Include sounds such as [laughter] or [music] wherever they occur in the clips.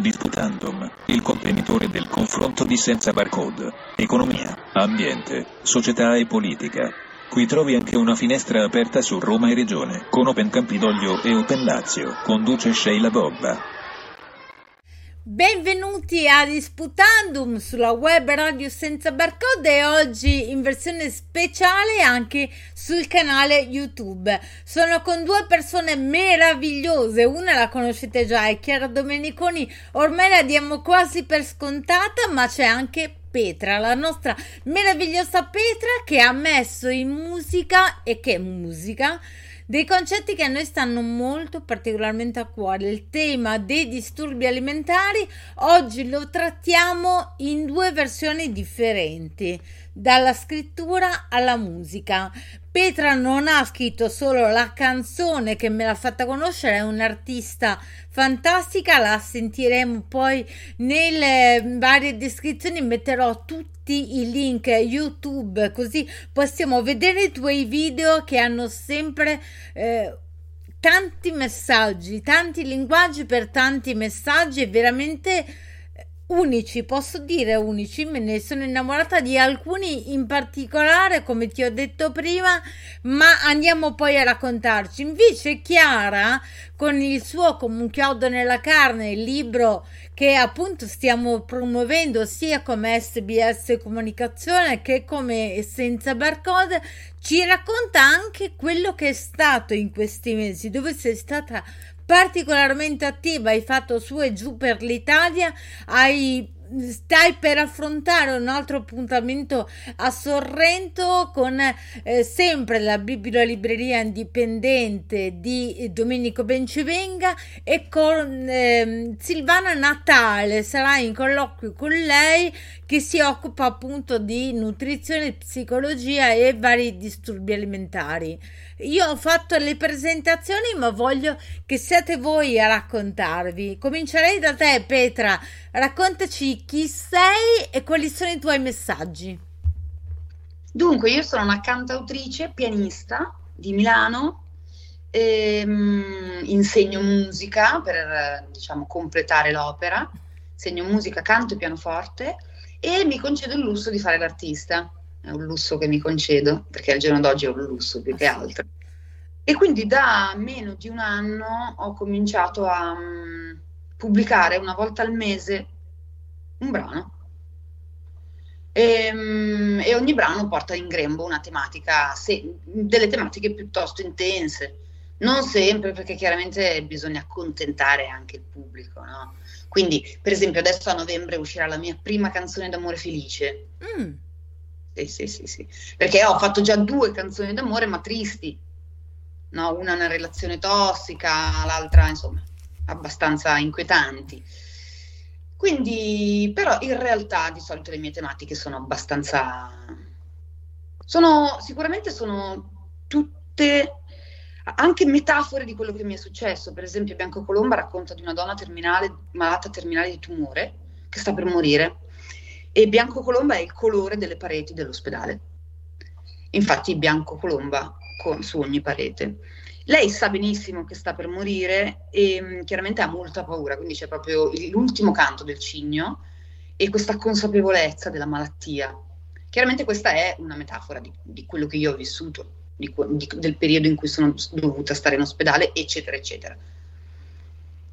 Disputandum, il contenitore del confronto di senza barcode, economia, ambiente, società e politica. Qui trovi anche una finestra aperta su Roma e Regione, con Open Campidoglio e Open Lazio, conduce Sheila Bobba. Benvenuti a Disputandum sulla web radio senza barcode e oggi in versione speciale anche sul canale YouTube. Sono con due persone meravigliose, una la conoscete già, è Chiara Domeniconi, ormai la diamo quasi per scontata, ma c'è anche Petra, la nostra meravigliosa Petra che ha messo in musica e che musica dei concetti che a noi stanno molto particolarmente a cuore. Il tema dei disturbi alimentari oggi lo trattiamo in due versioni differenti, dalla scrittura alla musica. Petra non ha scritto solo la canzone che me l'ha fatta conoscere, è un'artista fantastica, la sentiremo poi nelle varie descrizioni, metterò tutti i link YouTube così possiamo vedere i tuoi video che hanno sempre eh, tanti messaggi, tanti linguaggi per tanti messaggi e veramente unici, posso dire unici, me ne sono innamorata di alcuni in particolare, come ti ho detto prima, ma andiamo poi a raccontarci. Invece Chiara, con il suo Come un chiodo nella carne, il libro che appunto stiamo promuovendo sia come SBS Comunicazione che come Senza Barcode, ci racconta anche quello che è stato in questi mesi, dove sei stata particolarmente attiva, hai fatto su e giù per l'Italia, hai stai per affrontare un altro appuntamento a Sorrento con eh, sempre la bibliolibreria indipendente di Domenico Bencivenga e con eh, Silvana Natale sarà in colloquio con lei che si occupa appunto di nutrizione, psicologia e vari disturbi alimentari. Io ho fatto le presentazioni, ma voglio che siate voi a raccontarvi. Comincerei da te, Petra. Raccontaci chi sei e quali sono i tuoi messaggi. Dunque, io sono una cantautrice, pianista di Milano, ehm, insegno musica per diciamo completare l'opera, insegno musica, canto e pianoforte e mi concedo il lusso di fare l'artista è un lusso che mi concedo, perché al giorno d'oggi è un lusso più che altro. E quindi da meno di un anno ho cominciato a um, pubblicare una volta al mese un brano. E, um, e, ogni brano porta in grembo una tematica, se, delle tematiche piuttosto intense. Non sempre, perché chiaramente bisogna accontentare anche il pubblico, no? Quindi, per esempio, adesso a novembre uscirà la mia prima canzone d'amore felice. Mm sì, sì, sì, sì. Perché ho fatto già due canzoni d'amore, ma tristi. No, una una relazione tossica, l'altra, insomma, abbastanza inquietanti. Quindi, però, in realtà, di solito le mie tematiche sono abbastanza. Sono sicuramente sono tutte anche metafore di quello che mi è successo. Per esempio, Bianco Colomba racconta di una donna terminale, malata terminale di tumore che sta per morire e bianco colomba è il colore delle pareti dell'ospedale. Infatti bianco colomba con, su ogni parete. Lei sa benissimo che sta per morire e mm, chiaramente ha molta paura, quindi c'è proprio l'ultimo canto del cigno e questa consapevolezza della malattia. Chiaramente questa è una metafora di, di quello che io ho vissuto, di, di, del periodo in cui sono dovuta stare in ospedale, eccetera, eccetera.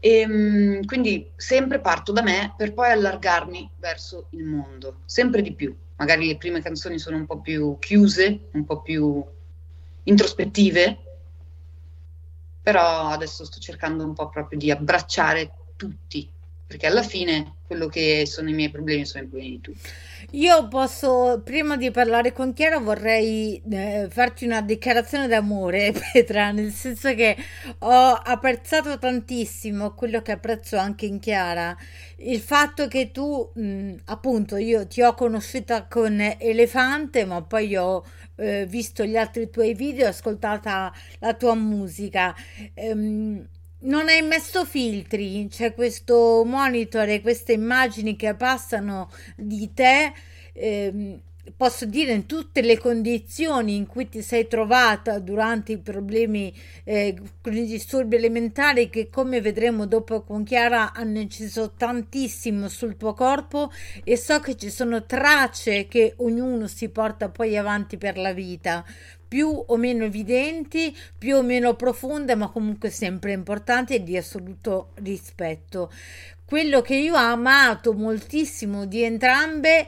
E, ehm, quindi sempre parto da me per poi allargarmi verso il mondo, sempre di più. Magari le prime canzoni sono un po' più chiuse, un po' più introspettive, però adesso sto cercando un po' proprio di abbracciare tutti, perché alla fine quello che sono i miei problemi sono i problemi di tutti. Io posso, prima di parlare con Chiara, vorrei eh, farti una dichiarazione d'amore, [laughs] Petra, nel senso che ho apprezzato tantissimo quello che apprezzo anche in Chiara, il fatto che tu, mh, appunto, io ti ho conosciuta con Elefante, ma poi ho eh, visto gli altri tuoi video, ascoltata la tua musica. Ehm, non hai messo filtri, c'è questo monitor e queste immagini che passano di te. Ehm, posso dire in tutte le condizioni in cui ti sei trovata durante i problemi eh, con i disturbi elementari che come vedremo dopo con Chiara hanno inciso tantissimo sul tuo corpo e so che ci sono tracce che ognuno si porta poi avanti per la vita più o meno evidenti, più o meno profonde, ma comunque sempre importanti e di assoluto rispetto. Quello che io ho amato moltissimo di entrambe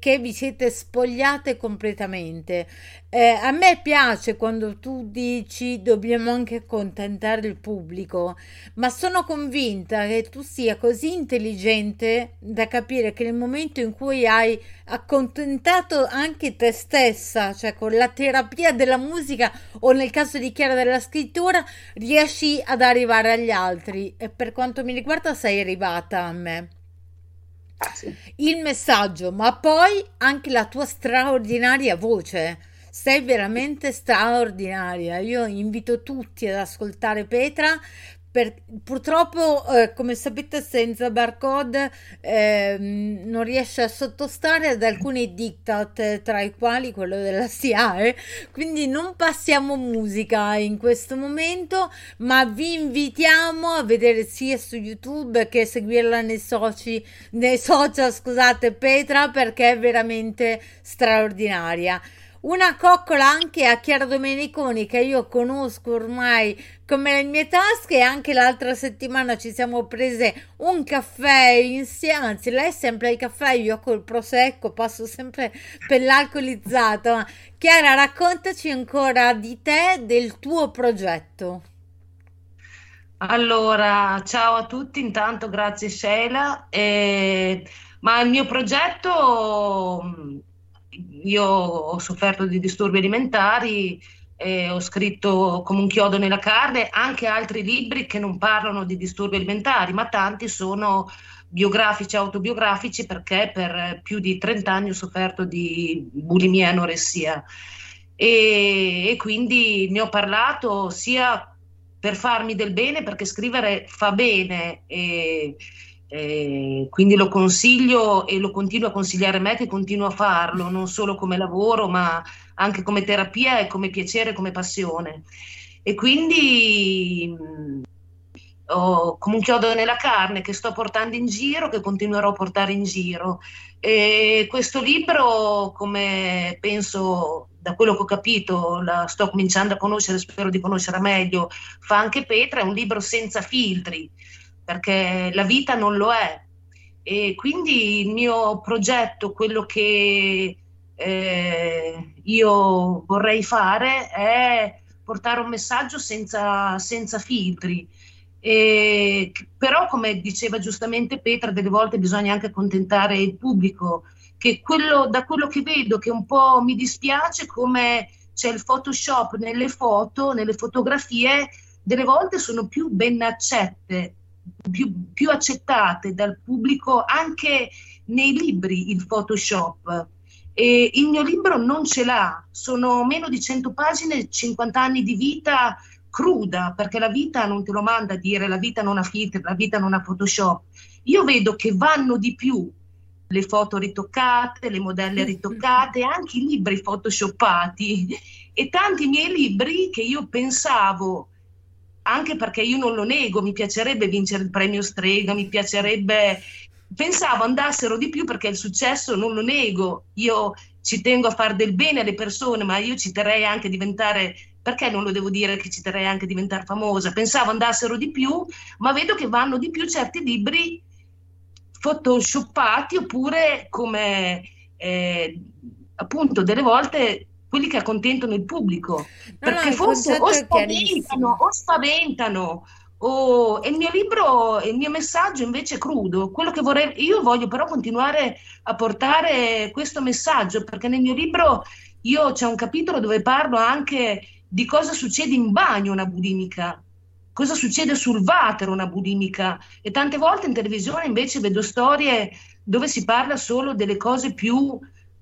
che vi siete spogliate completamente. Eh, a me piace quando tu dici dobbiamo anche accontentare il pubblico, ma sono convinta che tu sia così intelligente da capire che nel momento in cui hai accontentato anche te stessa, cioè con la terapia della musica o nel caso di Chiara della scrittura, riesci ad arrivare agli altri e per quanto mi riguarda sei arrivata a me. Sì. Il messaggio, ma poi anche la tua straordinaria voce. Sei veramente straordinaria. Io invito tutti ad ascoltare Petra per, purtroppo, eh, come sapete, senza barcode eh, non riesce a sottostare ad alcuni diktat, tra i quali quello della [laughs] SIAE. Quindi non passiamo musica in questo momento, ma vi invitiamo a vedere sia su YouTube che seguirla nei, soci, nei social, scusate, Petra, perché è veramente straordinaria. Una coccola anche a Chiara Domeniconi che io conosco ormai come le mie tasche e anche l'altra settimana ci siamo prese un caffè insieme, anzi lei sempre al caffè, io col prosecco passo sempre per l'alcolizzato. Chiara, raccontaci ancora di te, del tuo progetto. Allora, ciao a tutti, intanto grazie Sheila. Eh, ma il mio progetto io ho sofferto di disturbi alimentari, eh, ho scritto come un chiodo nella carne anche altri libri che non parlano di disturbi alimentari, ma tanti sono biografici, autobiografici, perché per più di 30 anni ho sofferto di bulimia e anoressia. E, e quindi ne ho parlato sia per farmi del bene, perché scrivere fa bene. E, eh, quindi lo consiglio e lo continuo a consigliare a me che continuo a farlo, non solo come lavoro, ma anche come terapia e come piacere, come passione. E quindi mh, ho come un chiodo nella carne che sto portando in giro, che continuerò a portare in giro. E questo libro, come penso da quello che ho capito, la sto cominciando a conoscere, spero di conoscere meglio, fa anche Petra, è un libro senza filtri perché la vita non lo è. E quindi il mio progetto, quello che eh, io vorrei fare è portare un messaggio senza, senza filtri. E, però, come diceva giustamente Petra, delle volte bisogna anche accontentare il pubblico, che quello, da quello che vedo che un po' mi dispiace come c'è il Photoshop nelle foto, nelle fotografie, delle volte sono più ben accette più, più accettate dal pubblico anche nei libri il Photoshop. E il mio libro non ce l'ha, sono meno di 100 pagine, 50 anni di vita cruda, perché la vita non te lo manda a dire, la vita non ha filtri, la vita non ha Photoshop. Io vedo che vanno di più le foto ritoccate, le modelle ritoccate, anche i libri photoshoppati e tanti miei libri che io pensavo anche perché io non lo nego, mi piacerebbe vincere il premio Strega, mi piacerebbe, pensavo andassero di più perché il successo non lo nego, io ci tengo a fare del bene alle persone, ma io ci terrei anche a diventare, perché non lo devo dire che ci terrei anche a diventare famosa, pensavo andassero di più, ma vedo che vanno di più certi libri photoshoppati oppure come eh, appunto delle volte quelli che accontentano il pubblico, no, perché no, forse o spaventano, o spaventano, o... e il mio libro, il mio messaggio invece è crudo, quello che vorrei, io voglio però continuare a portare questo messaggio, perché nel mio libro io c'è un capitolo dove parlo anche di cosa succede in bagno una bulimica, cosa succede sul water una bulimica e tante volte in televisione invece vedo storie dove si parla solo delle cose più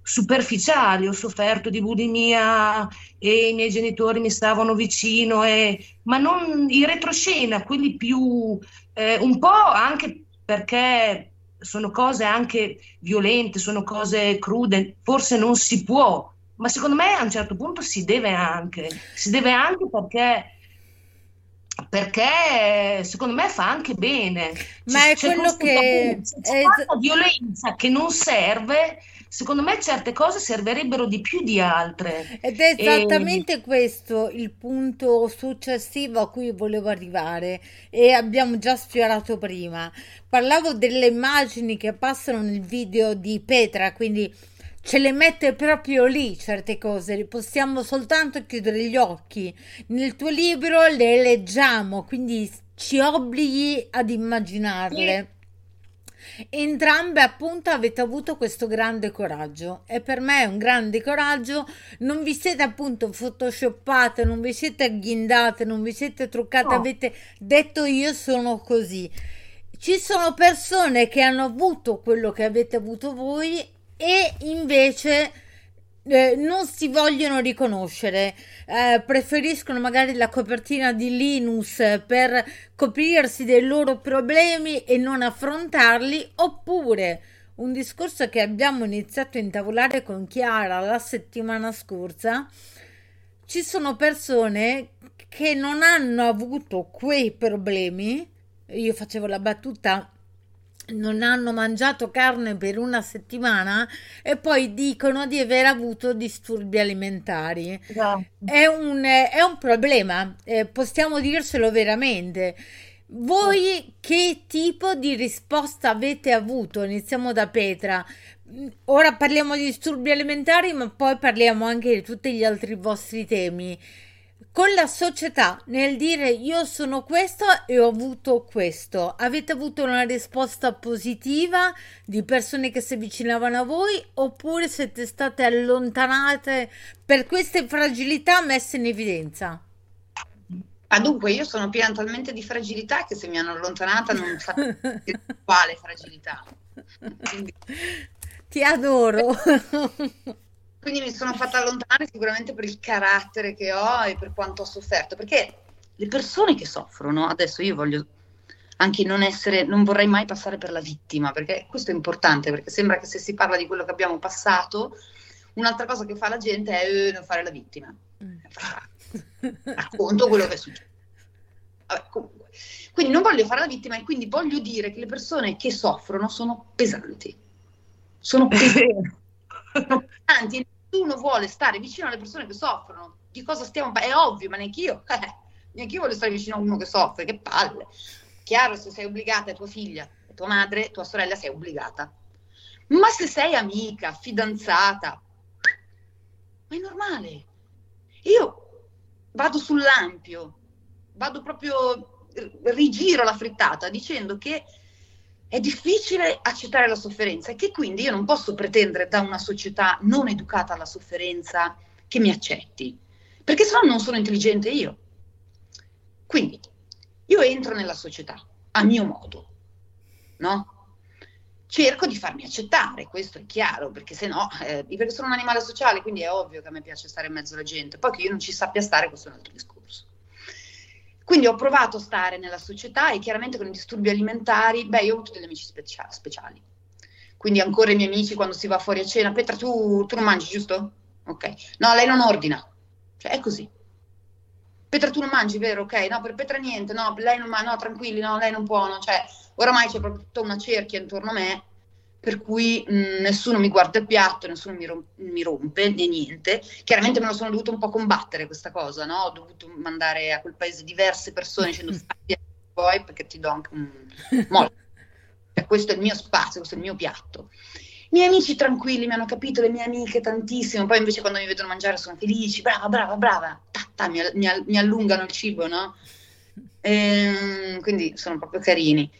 superficiali, ho sofferto di bulimia e i miei genitori mi stavano vicino, e, ma non in retroscena, quelli più eh, un po' anche perché sono cose anche violente, sono cose crude, forse non si può, ma secondo me a un certo punto si deve anche, si deve anche perché perché secondo me fa anche bene. Ma è quello che è violenza che non serve, secondo me certe cose servirebbero di più di altre. Ed è esattamente e... questo il punto successivo a cui volevo arrivare e abbiamo già sfiorato prima. Parlavo delle immagini che passano nel video di Petra, quindi ce le mette proprio lì certe cose, possiamo soltanto chiudere gli occhi. Nel tuo libro le leggiamo, quindi ci obblighi ad immaginarle. Entrambe appunto avete avuto questo grande coraggio e per me è un grande coraggio, non vi siete appunto photoshoppate, non vi siete agghindate, non vi siete truccate, no. avete detto io sono così. Ci sono persone che hanno avuto quello che avete avuto voi e invece eh, non si vogliono riconoscere, eh, preferiscono magari la copertina di Linus per coprirsi dei loro problemi e non affrontarli, oppure un discorso che abbiamo iniziato a intavolare con Chiara la settimana scorsa. Ci sono persone che non hanno avuto quei problemi. Io facevo la battuta non hanno mangiato carne per una settimana e poi dicono di aver avuto disturbi alimentari. Esatto. È, un, è, un, problema, eh, possiamo dirselo veramente. Voi che tipo di risposta avete avuto? Iniziamo da Petra. Ora parliamo di disturbi alimentari, ma poi parliamo anche di tutti gli altri vostri temi con la società nel dire io sono questo e ho avuto questo avete avuto una risposta positiva di persone che si avvicinavano a voi oppure siete state allontanate per queste fragilità messe in evidenza Ah, dunque, io sono piena talmente di fragilità che se mi hanno allontanata non so quale fragilità. [laughs] Quindi... Ti adoro. [laughs] Quindi mi sono fatta allontanare sicuramente per il carattere che ho e per quanto ho sofferto, perché le persone che soffrono, adesso io voglio anche non essere, non vorrei mai passare per la vittima, perché questo è importante, perché sembra che se si parla di quello che abbiamo passato, un'altra cosa che fa la gente è eh, non fare la vittima. Mm. Racconto quello che è successo. Vabbè, comunque. Quindi non voglio fare la vittima e quindi voglio dire che le persone che soffrono sono pesanti. Sono [laughs] pesanti. pesanti nessuno vuole stare vicino alle persone che soffrono. Di cosa stiamo parlando? È ovvio, ma neanche io. [laughs] Eh, neanche io voglio stare vicino a uno che soffre, che palle. Chiaro, se sei obbligata a tua figlia, a tua madre, tua sorella, sei obbligata. Ma se sei amica, fidanzata, ma è normale. Io vado sull'ampio, vado proprio, rigiro la frittata dicendo che è difficile accettare la sofferenza e che quindi io non posso pretendere da una società non educata alla sofferenza che mi accetti, perché sennò non sono intelligente io. Quindi io entro nella società a mio modo, no? Cerco di farmi accettare, questo è chiaro, perché se no, eh, perché sono un animale sociale, quindi è ovvio che a me piace stare in mezzo alla gente, poi che io non ci sappia stare, questo è un altro discorso. Quindi ho provato a stare nella società e chiaramente con i disturbi alimentari, beh, io ho avuto degli amici specia- speciali. Quindi ancora i miei amici quando si va fuori a cena, Petra, tu, tu non mangi, giusto? Ok. No, lei non ordina. Cioè, è così. Petra, tu non mangi, vero? Ok. No, per Petra niente. No, lei non mangia. No, tranquilli, no, lei non può. No. Cioè, oramai c'è proprio tutta una cerchia intorno a me per cui mh, nessuno mi guarda il piatto, nessuno mi, rom- mi, rompe né niente. Chiaramente me lo sono dovuto un po' combattere questa cosa, no? Ho dovuto mandare a quel paese diverse persone dicendo [laughs] stai poi perché ti do anche un molto. Cioè, questo è il mio spazio, questo è il mio piatto. I miei amici tranquilli mi hanno capito, le mie amiche tantissimo, poi invece quando mi vedono mangiare sono felici, brava, brava, brava, ta, mi, mi, mi, allungano il cibo, no? Ehm, quindi sono proprio carini.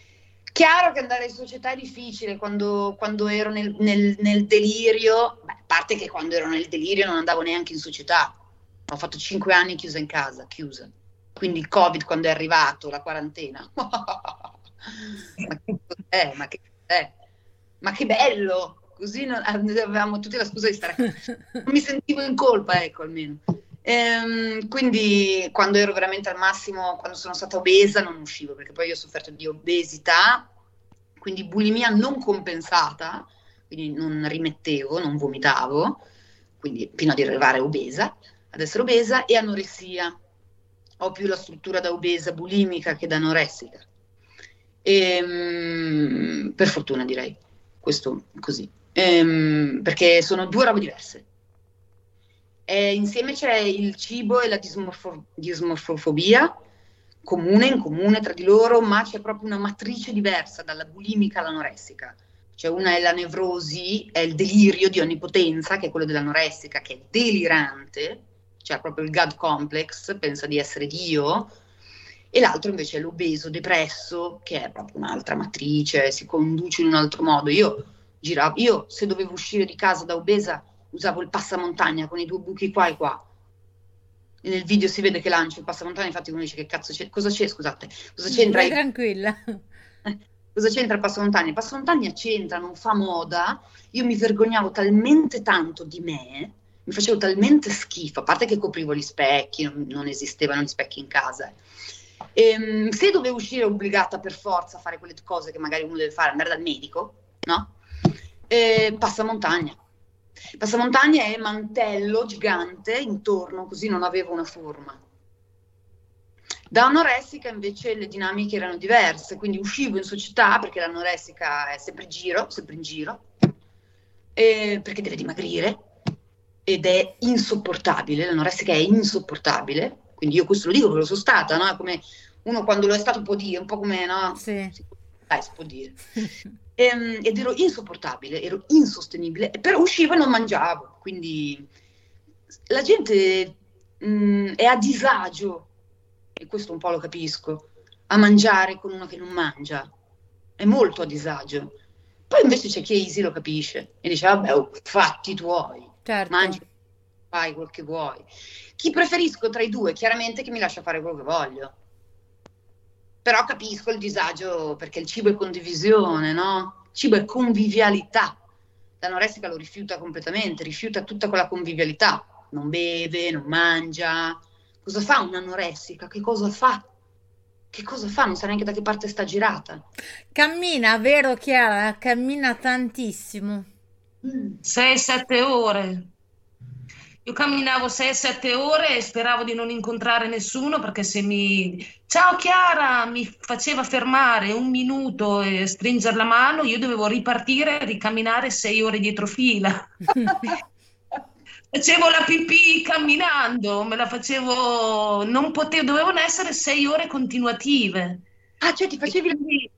Chiaro che andare in società è difficile quando, quando ero nel, nel, nel delirio, beh, a parte che quando ero nel delirio non andavo neanche in società, ho fatto cinque anni chiusa in casa, chiusa. Quindi il Covid quando è arrivato, la quarantena. [laughs] ma che cos'è? Ma che cos'è? Ma che bello! Così non, avevamo tutti la scusa di stare. [laughs] Non mi sentivo in colpa, ecco almeno. Ehm, quindi quando ero veramente al massimo, quando sono stata obesa, non uscivo perché poi io ho sofferto di obesità, quindi bulimia non compensata, quindi non rimettevo, non vomitavo, quindi fino ad arrivare obesa, ad essere obesa, e anoressia. Ho più la struttura da obesa bulimica che da anoressica. E, um, per fortuna direi, questo così, um, perché sono due robe diverse. E insieme c'è il cibo e la dismorfo- dismorfofobia, comune, in comune tra di loro, ma c'è proprio una matrice diversa dalla bulimica all'anoressica. Cioè una è la nevrosi, è il delirio di onnipotenza, che è quello dell'anoressica, che è delirante, cioè proprio il God complex, pensa di essere Dio, e l'altro invece è l'obeso depresso, che è proprio un'altra matrice, si conduce in un altro modo. Io giravo, io se dovevo uscire di casa da obesa usavo il passamontagna con i due buchi qua e qua. E nel video si vede che lancio il passamontagna, infatti uno dice che cazzo c'è, cosa c'è, scusate, cosa c'entra? Vai tranquilla. [laughs] cosa c'entra il passamontagna? Il passamontagna c'entra, non fa moda. Io mi vergognavo talmente tanto di me, mi facevo talmente schifo, a parte che coprivo gli specchi, non, non esistevano gli specchi in casa. E, ehm, se dovevo uscire obbligata per forza a fare quelle cose che magari uno deve fare, andare dal medico, no? E passamontagna. Passamontagna è mantello gigante intorno, così non avevo una forma. Da anoressica invece le dinamiche erano diverse, quindi uscivo in società perché l'anoressica è sempre in giro, sempre in giro, perché deve dimagrire ed è insopportabile, l'anoressica è insopportabile, quindi io questo lo dico perché lo sono stata, no? Come uno quando lo è stato può dire, un po' come, no? Sì. Dai, si può dire. e, ehm, ed ero insopportabile, ero insostenibile, però uscivo e non mangiavo, quindi la gente mh, mm, è a disagio e questo un po' lo capisco, a mangiare con uno che non mangia. È molto a disagio. Poi invece c'è chi easy lo capisce e dice, vabbè, oh, fatti tuoi, certo. mangi, fai quel che vuoi. Chi preferisco tra i due? Chiaramente che mi lascia fare quello che voglio. Però capisco il disagio perché il cibo è condivisione, no? Il cibo è convivialità. L'anorestica lo rifiuta completamente, rifiuta tutta quella convivialità. Non beve, non mangia, Cosa fa un'anoressica? Che cosa fa? Che cosa fa? Non sa neanche da che parte sta girata. Cammina, vero Chiara? Cammina tantissimo. 6-7 ore. Io camminavo 6-7 ore e speravo di non incontrare nessuno perché se mi... Ciao Chiara! mi faceva fermare un minuto e stringere la mano, io dovevo ripartire e ricamminare 6 ore dietro fila. [laughs] facevo la pipì camminando, me la facevo, non potevo, dovevano essere sei ore continuative. Ah, cioè ti facevi la pipì?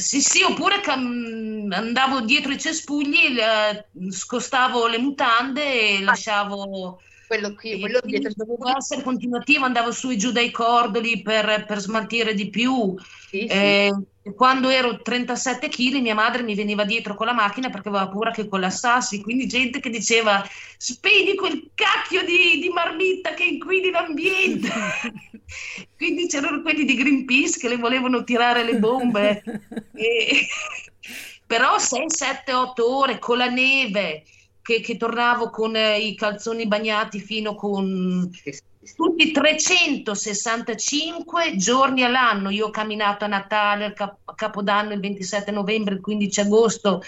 Sì, sì, oppure cam- andavo dietro i cespugli, le, scostavo le mutande e ah. lasciavo... Quello qui, quello dietro. Doveva essere continuativo, andavo su e giù dai cordoli per, per smaltire di più. Sì, eh, sì quando ero 37 kg mia madre mi veniva dietro con la macchina perché aveva paura che collassassi, quindi gente che diceva spegni quel cacchio di, di marmitta che inquini l'ambiente. [laughs] quindi c'erano quelli di Greenpeace che le volevano tirare le bombe. [laughs] e... [laughs] Però 6, 7, 8 ore con la neve, che, che tornavo con eh, i calzoni bagnati fino con tutti 365 giorni all'anno. Io ho camminato a Natale, a Cap- Capodanno il 27 novembre, il 15 agosto,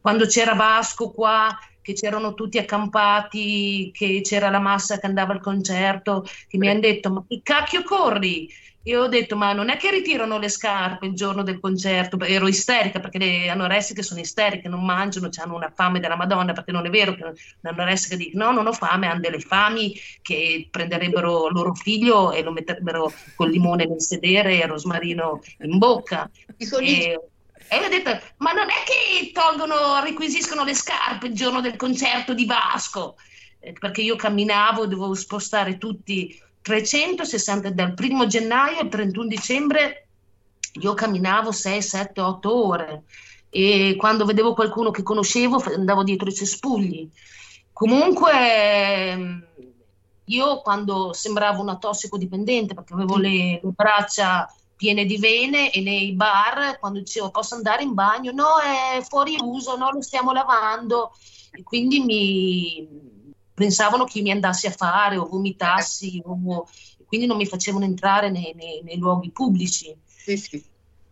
quando c'era Vasco qua, che c'erano tutti accampati, che c'era la massa che andava al concerto, che mi hanno detto, ma che cacchio corri? Io ho detto, ma non è che ritirano le scarpe il giorno del concerto? Ero isterica perché le anoressiche sono isteriche, non mangiano, hanno una fame della Madonna, perché non è vero che l'anoressica dice no, non ho fame, hanno delle fami che prenderebbero loro figlio e lo metterebbero col limone nel sedere e il rosmarino in bocca. E, e ho detto, ma non è che tolgono, requisiscono le scarpe il giorno del concerto di Vasco? Eh, perché io camminavo, dovevo spostare tutti 360 dal 1 gennaio al 31 dicembre io camminavo 6, 7, 8 ore. E quando vedevo qualcuno che conoscevo andavo dietro i cespugli. Comunque ehm, io quando sembravo una tossicodipendente perché avevo le, le braccia piene di vene e nei bar quando dicevo posso andare in bagno? No è fuori uso no lo stiamo lavando. E quindi mi pensavano che mi andassi a fare o vomitassi, o, quindi non mi facevano entrare nei, nei, nei luoghi pubblici. Sì, sì.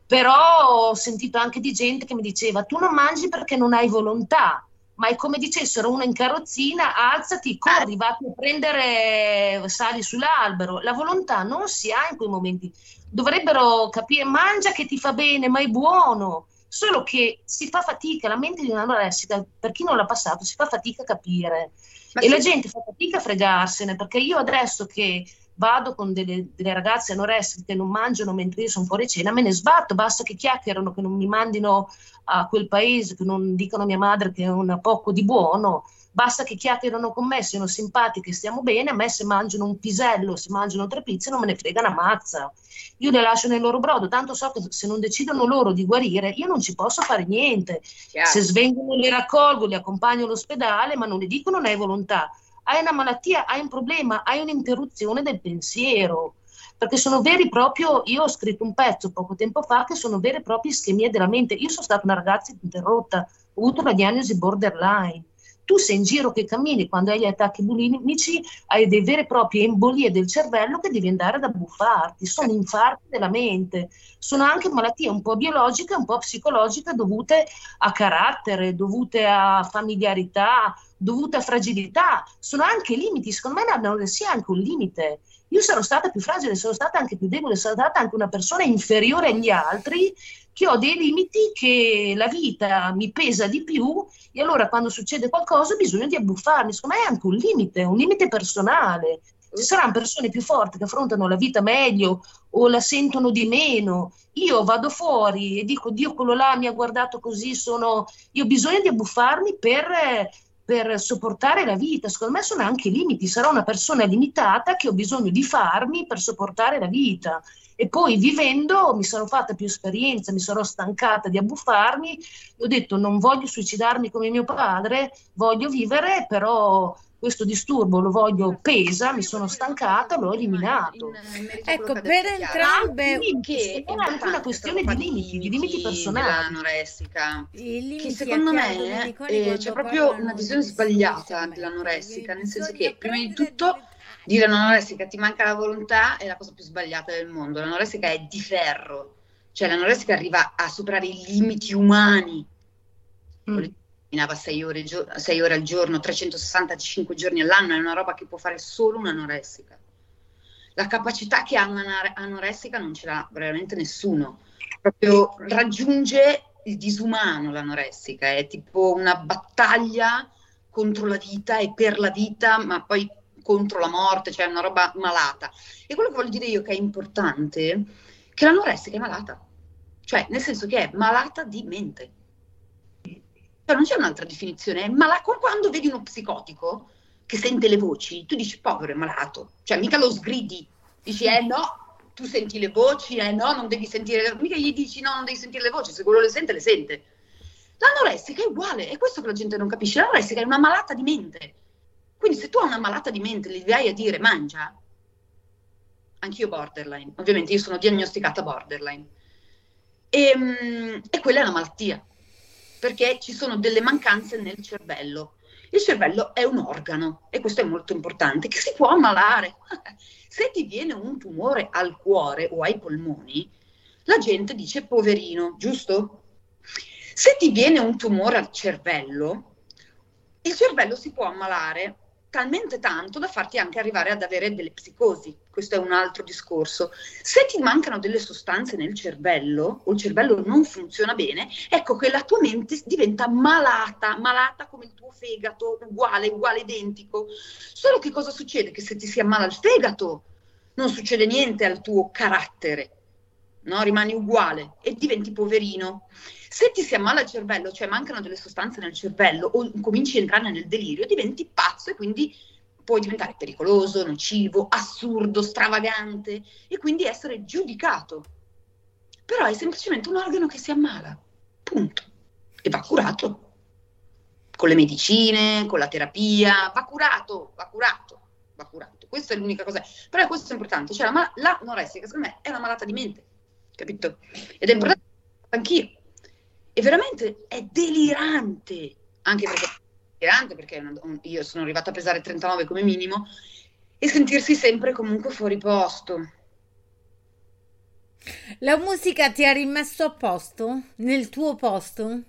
però ho sentito anche di gente che mi diceva tu non mangi perché non hai volontà, ma è come dicessero una in carrozzina, alzati, corri, vatti a prendere, sali sull'albero. La volontà non si ha in quei momenti. Dovrebbero capire, mangia che ti fa bene, ma è buono. Solo che si fa fatica, la mente di un'anoressica, per chi non l'ha passato, si fa fatica a capire. Ma e sì. la gente fa fatica a fregarsene, perché io adesso che vado con delle, delle ragazze anoressiche che non mangiano mentre io sono fuori cena, me ne sbatto, basta che chiacchierano, che non mi mandino a quel paese, che non dicano a mia madre che è un poco di buono, basta che chiacchierano con me, siano simpatiche, stiamo bene, a me se mangiano un pisello, se mangiano tre pizze non me ne frega una mazza. Io le lascio nel loro brodo, tanto so che se non decidono loro di guarire, io non ci posso fare niente. Chiaro. Se svengono le raccolgo, li accompagno all'ospedale, ma non le dico non hai volontà hai una malattia, hai un problema, hai un'interruzione del pensiero. Perché sono veri proprio, io ho scritto un pezzo poco tempo fa che sono vere e proprie ischemie della mente. Io sono stata una ragazza interrotta, ho avuto una diagnosi borderline tu sei in giro che cammini quando hai gli attacchi bulimici, hai dei vere e proprie embolie del cervello che devi andare ad abbuffarti, sono infarti della mente, sono anche malattie un po' biologiche, un po' psicologiche dovute a carattere, dovute a familiarità, dovute a fragilità, sono anche limiti, secondo me l'anoressia è anche un limite. Io sono stata più fragile, sono stata anche più debole, sono stata anche una persona inferiore agli altri che ho dei limiti che la vita mi pesa di più e allora quando succede qualcosa ho bisogno di abbuffarmi. Secondo me è anche un limite, un limite personale. Ci saranno persone più forti che affrontano la vita meglio o la sentono di meno. Io vado fuori e dico, Dio, quello là mi ha guardato così, sono... io ho bisogno di abbuffarmi per, per sopportare la vita. Secondo me sono anche limiti. Sarò una persona limitata che ho bisogno di farmi per sopportare la vita e poi vivendo mi sono fatta più esperienza, mi sono stancata di abbuffarmi, ho detto non voglio suicidarmi come mio padre, voglio vivere, però questo disturbo lo voglio pesa, mi sono stancata, l'ho eliminato. In, in ecco, per entrambe che è anche una questione di limiti, di limiti personali. L'anoressica, che secondo me eh, c'è proprio una visione sbagliata dell'anoressica, nel senso che prima di tutto dire all'anoressica ti manca la volontà è la cosa più sbagliata del mondo. L'anoressica è di ferro, cioè l'anoressica arriva a superare i limiti umani. Mm. Camminava 6 ore, ore, al giorno, 365 giorni all'anno, è una roba che può fare solo un'anoressica. La capacità che ha un'anoressica non ce l'ha veramente nessuno. Proprio raggiunge il disumano l'anoressica, è tipo una battaglia contro la vita e per la vita, ma poi contro la morte, cioè una roba malata. E quello che voglio dire io che è importante, è che l'anoressica è malata, cioè nel senso che è malata di mente. Cioè non c'è un'altra definizione, mala- quando vedi uno psicotico che sente le voci, tu dici povero è malato, cioè mica lo sgridi, dici eh no, tu senti le voci, eh no, non devi sentire, mica gli dici no, non devi sentire le voci, se quello le sente, le sente. L'anoressica è uguale, è questo che la gente non capisce, l'anoressica è una malata di mente quindi se tu hai una malata di mente, gli vai a dire mangia, anch'io borderline, ovviamente io sono diagnosticata borderline, e, ehm, e quella è una malattia, perché ci sono delle mancanze nel cervello. Il cervello è un organo, e questo è molto importante, che si può ammalare. [laughs] Se ti viene un tumore al cuore o ai polmoni, la gente dice poverino, giusto? Se ti viene un tumore al cervello, il cervello si può ammalare talmente tanto da farti anche arrivare ad avere delle psicosi. Questo è un altro discorso. Se ti mancano delle sostanze nel cervello o il cervello non funziona bene, ecco che la tua mente diventa malata, malata come il tuo fegato, uguale, uguale, identico. Solo che cosa succede? Che se ti si ammala il fegato, non succede niente al tuo carattere, no? rimani uguale e diventi poverino. Se ti si ammala il cervello, cioè mancano delle sostanze nel cervello o cominci a entrare nel delirio, diventi pazzo e quindi puoi diventare pericoloso, nocivo, assurdo, stravagante e quindi essere giudicato. Però è semplicemente un organo che si ammala, punto. E va curato. Con le medicine, con la terapia, va curato, va curato, va curato. Questa è l'unica cosa. Però questo è importante, cioè la, l'anoressica secondo me è una malata di mente, capito? Ed è importante anch'io e veramente è delirante, anche perché, delirante perché io sono arrivata a pesare 39 come minimo, e sentirsi sempre comunque fuori posto. La musica ti ha rimesso a posto? Nel tuo posto?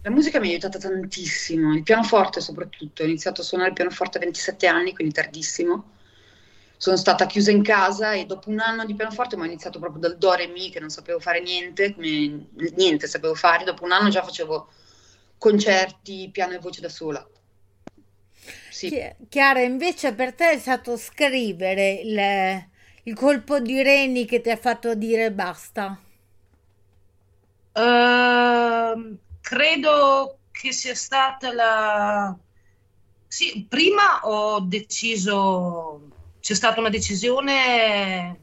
La musica mi ha aiutato tantissimo, il pianoforte soprattutto. Ho iniziato a suonare il pianoforte a 27 anni, quindi tardissimo. Sono stata chiusa in casa e dopo un anno di pianoforte mi ho iniziato proprio dal do re mi, che non sapevo fare niente, come niente sapevo fare. Dopo un anno già facevo concerti, piano e voce da sola. Sì. Chiara, invece per te è stato scrivere il, il colpo di reni che ti ha fatto dire basta? Uh, credo che sia stata la... Sì, prima ho deciso, c'è stata una decisione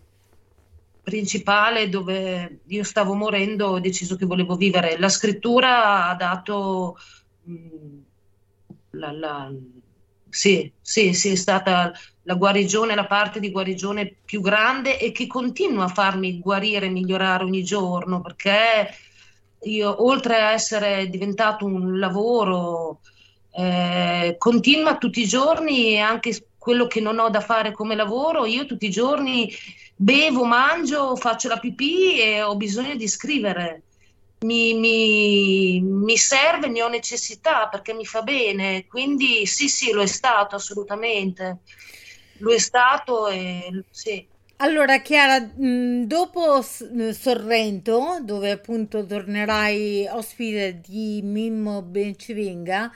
principale dove io stavo morendo, ho deciso che volevo vivere. La scrittura ha dato... Mh, mm, la, la, sì, sì, sì, è stata la guarigione, la parte di guarigione più grande e che continua a farmi guarire e migliorare ogni giorno, perché io, oltre a essere diventato un lavoro, eh, continua tutti i giorni, anche quello che non ho da fare come lavoro, io tutti i giorni bevo, mangio, faccio la pipì e ho bisogno di scrivere mi, mi, mi, serve, ne ho necessità perché mi fa bene. Quindi sì, sì, lo è stato assolutamente. Lo è stato e sì. Allora, Chiara, dopo Sorrento, dove appunto tornerai ospite di Mimmo Bencivenga,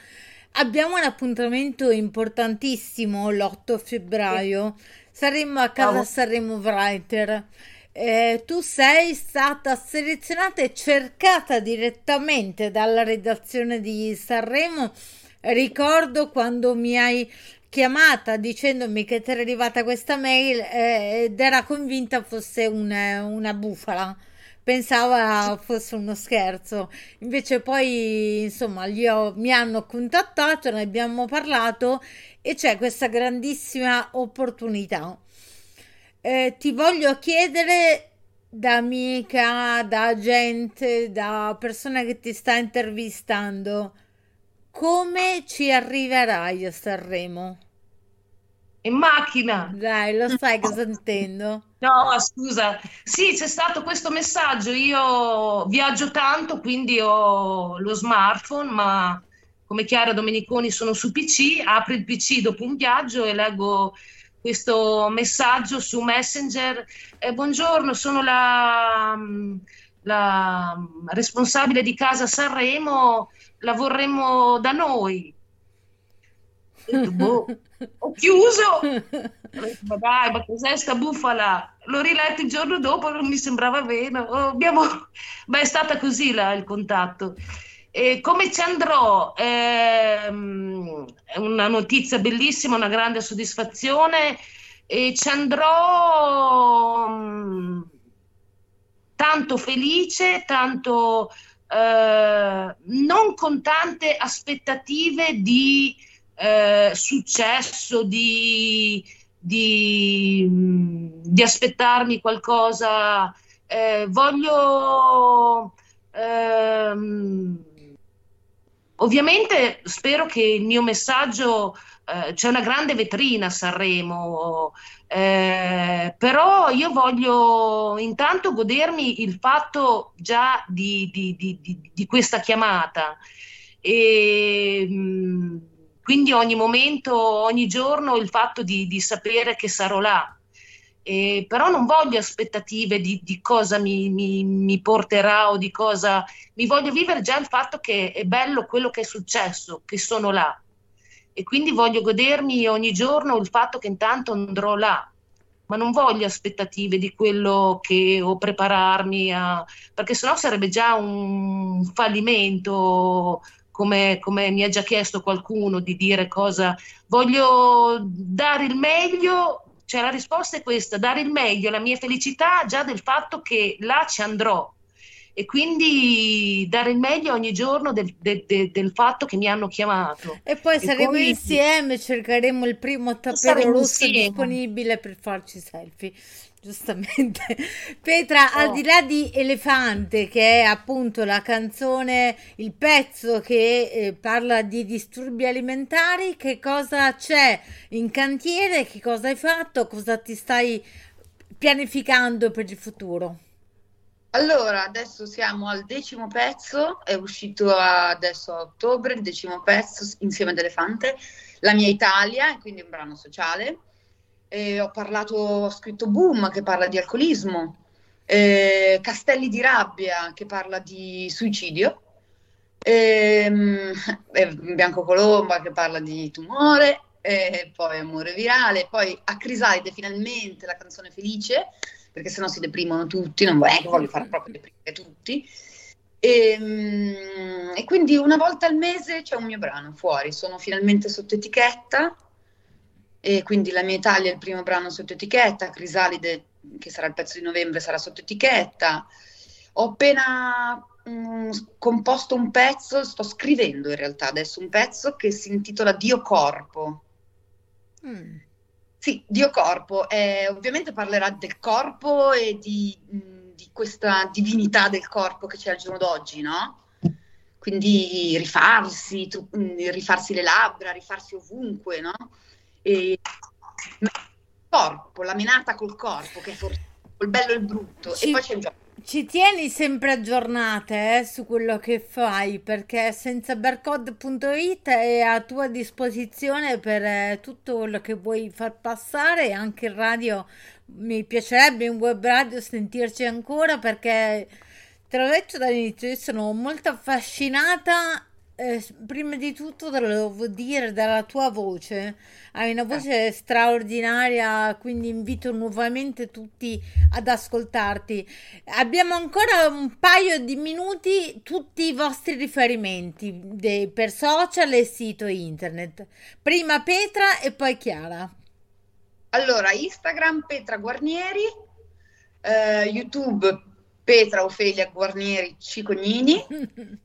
abbiamo un appuntamento importantissimo l'8 febbraio. Saremo a casa Sanremo Writer eh, tu sei stata selezionata e cercata direttamente dalla redazione di Sanremo. Ricordo quando mi hai chiamata dicendomi che ti era arrivata questa mail eh, ed era convinta fosse una, una bufala pensava fosse uno scherzo. Invece poi, insomma, ho, mi hanno contattato, ne abbiamo parlato e c'è questa grandissima opportunità. Eh, ti voglio chiedere da amica, da gente, da persona che ti sta intervistando, come ci arriverai a Sanremo? In macchina. Dai, lo sai cosa intendo? No, scusa. Sì, c'è stato questo messaggio. Io viaggio tanto, quindi ho lo smartphone, ma come Chiara Domeniconi sono su PC, apro il PC dopo un viaggio e leggo questo messaggio su Messenger. Eh, buongiorno, sono la, la, responsabile di casa Sanremo, la vorremmo da noi. Boh, ho chiuso, [laughs] ma dai, ma cos'è sta bufala? L'ho riletto il giorno dopo, non mi sembrava vero. Oh, abbiamo... [laughs] Beh, è stata così la, il contatto. E come ci andrò? Ehm, è una notizia bellissima, una grande soddisfazione. E ci andrò mm, tanto felice, tanto eh, non con tante aspettative di eh, successo, di, di, di, aspettarmi qualcosa. Eh, voglio. Ehm, Ovviamente spero che il mio messaggio, eh, c'è una grande vetrina a Sanremo, eh, però io voglio intanto godermi il fatto già di, di, di, di questa chiamata. E, mh, mm, quindi ogni momento, ogni giorno il fatto di, sapere che sarò là. Eh, però non voglio aspettative di, di cosa mi, mi, mi, porterà o di cosa mi voglio vivere già il fatto che è bello quello che è successo, che sono là e quindi voglio godermi ogni giorno il fatto che intanto andrò là ma non voglio aspettative di quello che o prepararmi a perché sennò sarebbe già un fallimento come, come mi ha già chiesto qualcuno di dire cosa voglio dare il meglio cioè la risposta è questa, dare il meglio, la mia felicità già del fatto che là ci andrò e quindi dare il meglio ogni giorno del, del, del, del fatto che mi hanno chiamato. E poi e saremo poi... insieme, cercheremo il primo tappeto rosso insieme. disponibile per farci selfie giustamente. [laughs] Petra, oh. al di là di Elefante, che è appunto la canzone, il pezzo che eh, parla di disturbi alimentari, che cosa c'è in cantiere? Che cosa hai fatto? Cosa ti stai pianificando per il futuro? Allora, adesso siamo al decimo pezzo, è uscito adesso a ottobre il decimo pezzo insieme ad Elefante, La mia Italia, quindi un brano sociale. E ho parlato, ho scritto Boom che parla di alcolismo, eh, Castelli di rabbia che parla di suicidio, ehm, Bianco Colomba che parla di tumore, e poi Amore virale, poi a Crisalide finalmente la canzone felice. Perché sennò si deprimono tutti, non voglio, voglio far proprio deprimere tutti. E, ehm, e, quindi una volta al mese c'è un mio brano fuori, sono finalmente sotto etichetta e quindi la mia Italia è il primo brano sotto etichetta, Crisalide che sarà il pezzo di novembre sarà sotto etichetta. Ho appena mh, mm, composto un pezzo, sto scrivendo in realtà adesso un pezzo che si intitola Dio Corpo. Mm. Sì, Dio Corpo, eh, ovviamente parlerà del corpo e di, di, questa divinità del corpo che c'è al giorno d'oggi, no? Quindi rifarsi, tru- rifarsi le labbra, rifarsi ovunque, no? E, il corpo, la menata col corpo, che è forse il bello e il brutto, Ci... e poi c'è il gioco. Ci tieni sempre aggiornate eh, su quello che fai perché senza barcode.it è a tua disposizione per eh, tutto quello che vuoi far passare anche in radio mi piacerebbe in web radio sentirci ancora perché te l'ho detto dall'inizio io sono molto affascinata eh, prima di tutto te lo devo dire dalla tua voce, hai una voce eh. straordinaria, quindi invito nuovamente tutti ad ascoltarti. Abbiamo ancora un paio di minuti, tutti i vostri riferimenti dei, per social e sito internet. Prima Petra e poi Chiara. Allora, Instagram Petra Guarnieri, eh, YouTube Petra Ofelia Guarnieri Cicognini. [laughs]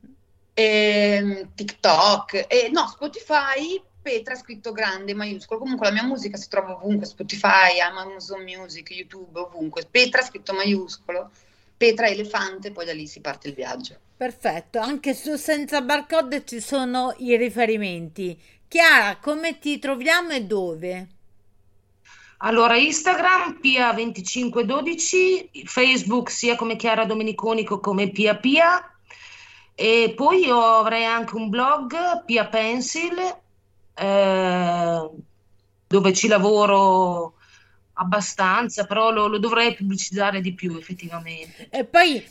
e, ehm, TikTok, e, no, Spotify, Petra scritto grande, maiuscolo. Comunque la mia musica si trova ovunque, Spotify, Amazon Music, YouTube, ovunque. Petra scritto maiuscolo, Petra Elefante, poi da lì si parte il viaggio. Perfetto, anche su Senza Barcode ci sono i riferimenti. Chiara, come ti troviamo e dove? Allora, Instagram Pia2512, Facebook sia come Chiara Domeniconico come Pia Pia e poi io avrei anche un blog, Pia Pencil, eh, dove ci lavoro abbastanza, però lo, lo, dovrei pubblicizzare di più effettivamente. E poi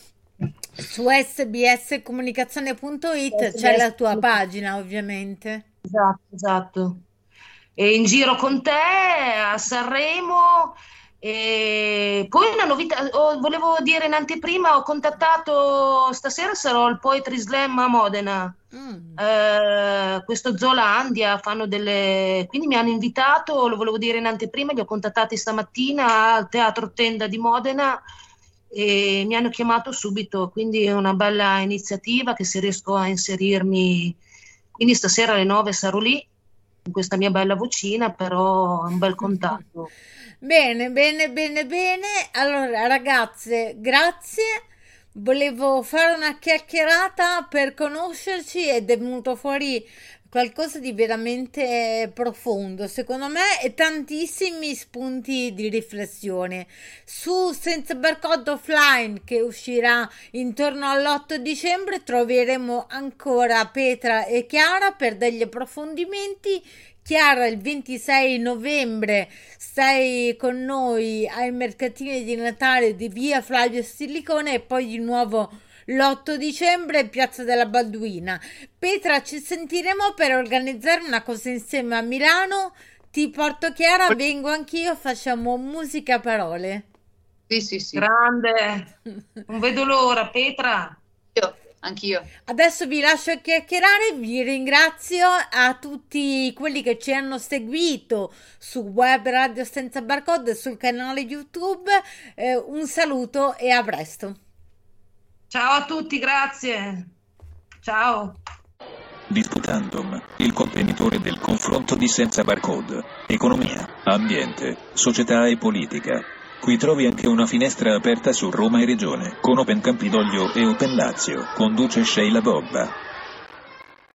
su sbscomunicazione.it c'è la tua pagina ovviamente. Esatto, esatto. E in giro con te a Sanremo e poi una novità, oh, volevo dire in anteprima, ho contattato stasera, sarò al Poetry Slam a Modena, mm. eh, questo Zolandia, fanno delle... quindi mi hanno invitato, lo volevo dire in anteprima, li ho contattati stamattina al Teatro Tenda di Modena e mi hanno chiamato subito, quindi è una bella iniziativa che se riesco a inserirmi, quindi stasera alle 9 sarò lì, con questa mia bella vocina, però è un bel contatto. [laughs] Bene, bene, bene, bene. Allora, ragazze, grazie. Volevo fare una chiacchierata per conoscerci ed è venuto fuori qualcosa di veramente profondo, secondo me, e tantissimi spunti di riflessione. Su Senza Barcode Offline, che uscirà intorno all'8 dicembre, troveremo ancora Petra e Chiara per degli approfondimenti Chiara, il 26 novembre stai con noi ai mercatini di Natale di via Flavio Stilicone e poi di nuovo l'8 dicembre Piazza della Balduina. Petra, ci sentiremo per organizzare una cosa insieme a Milano. Ti porto Chiara, vengo anch'io, facciamo musica a parole. Sì, sì, sì. Grande. [laughs] Non vedo l'ora, Petra. Io anch'io. Adesso vi lascio chiacchierare, vi ringrazio a tutti quelli che ci hanno seguito su Web Radio Senza Barcode e sul canale YouTube. Eh, un saluto e a presto. Ciao a tutti, grazie. Ciao. Disputandum, il contenitore del confronto di Senza Barcode, economia, ambiente, società e politica Qui trovi anche una finestra aperta su Roma e Regione, con Open Campidoglio e Open Lazio, conduce Sheila Bobba.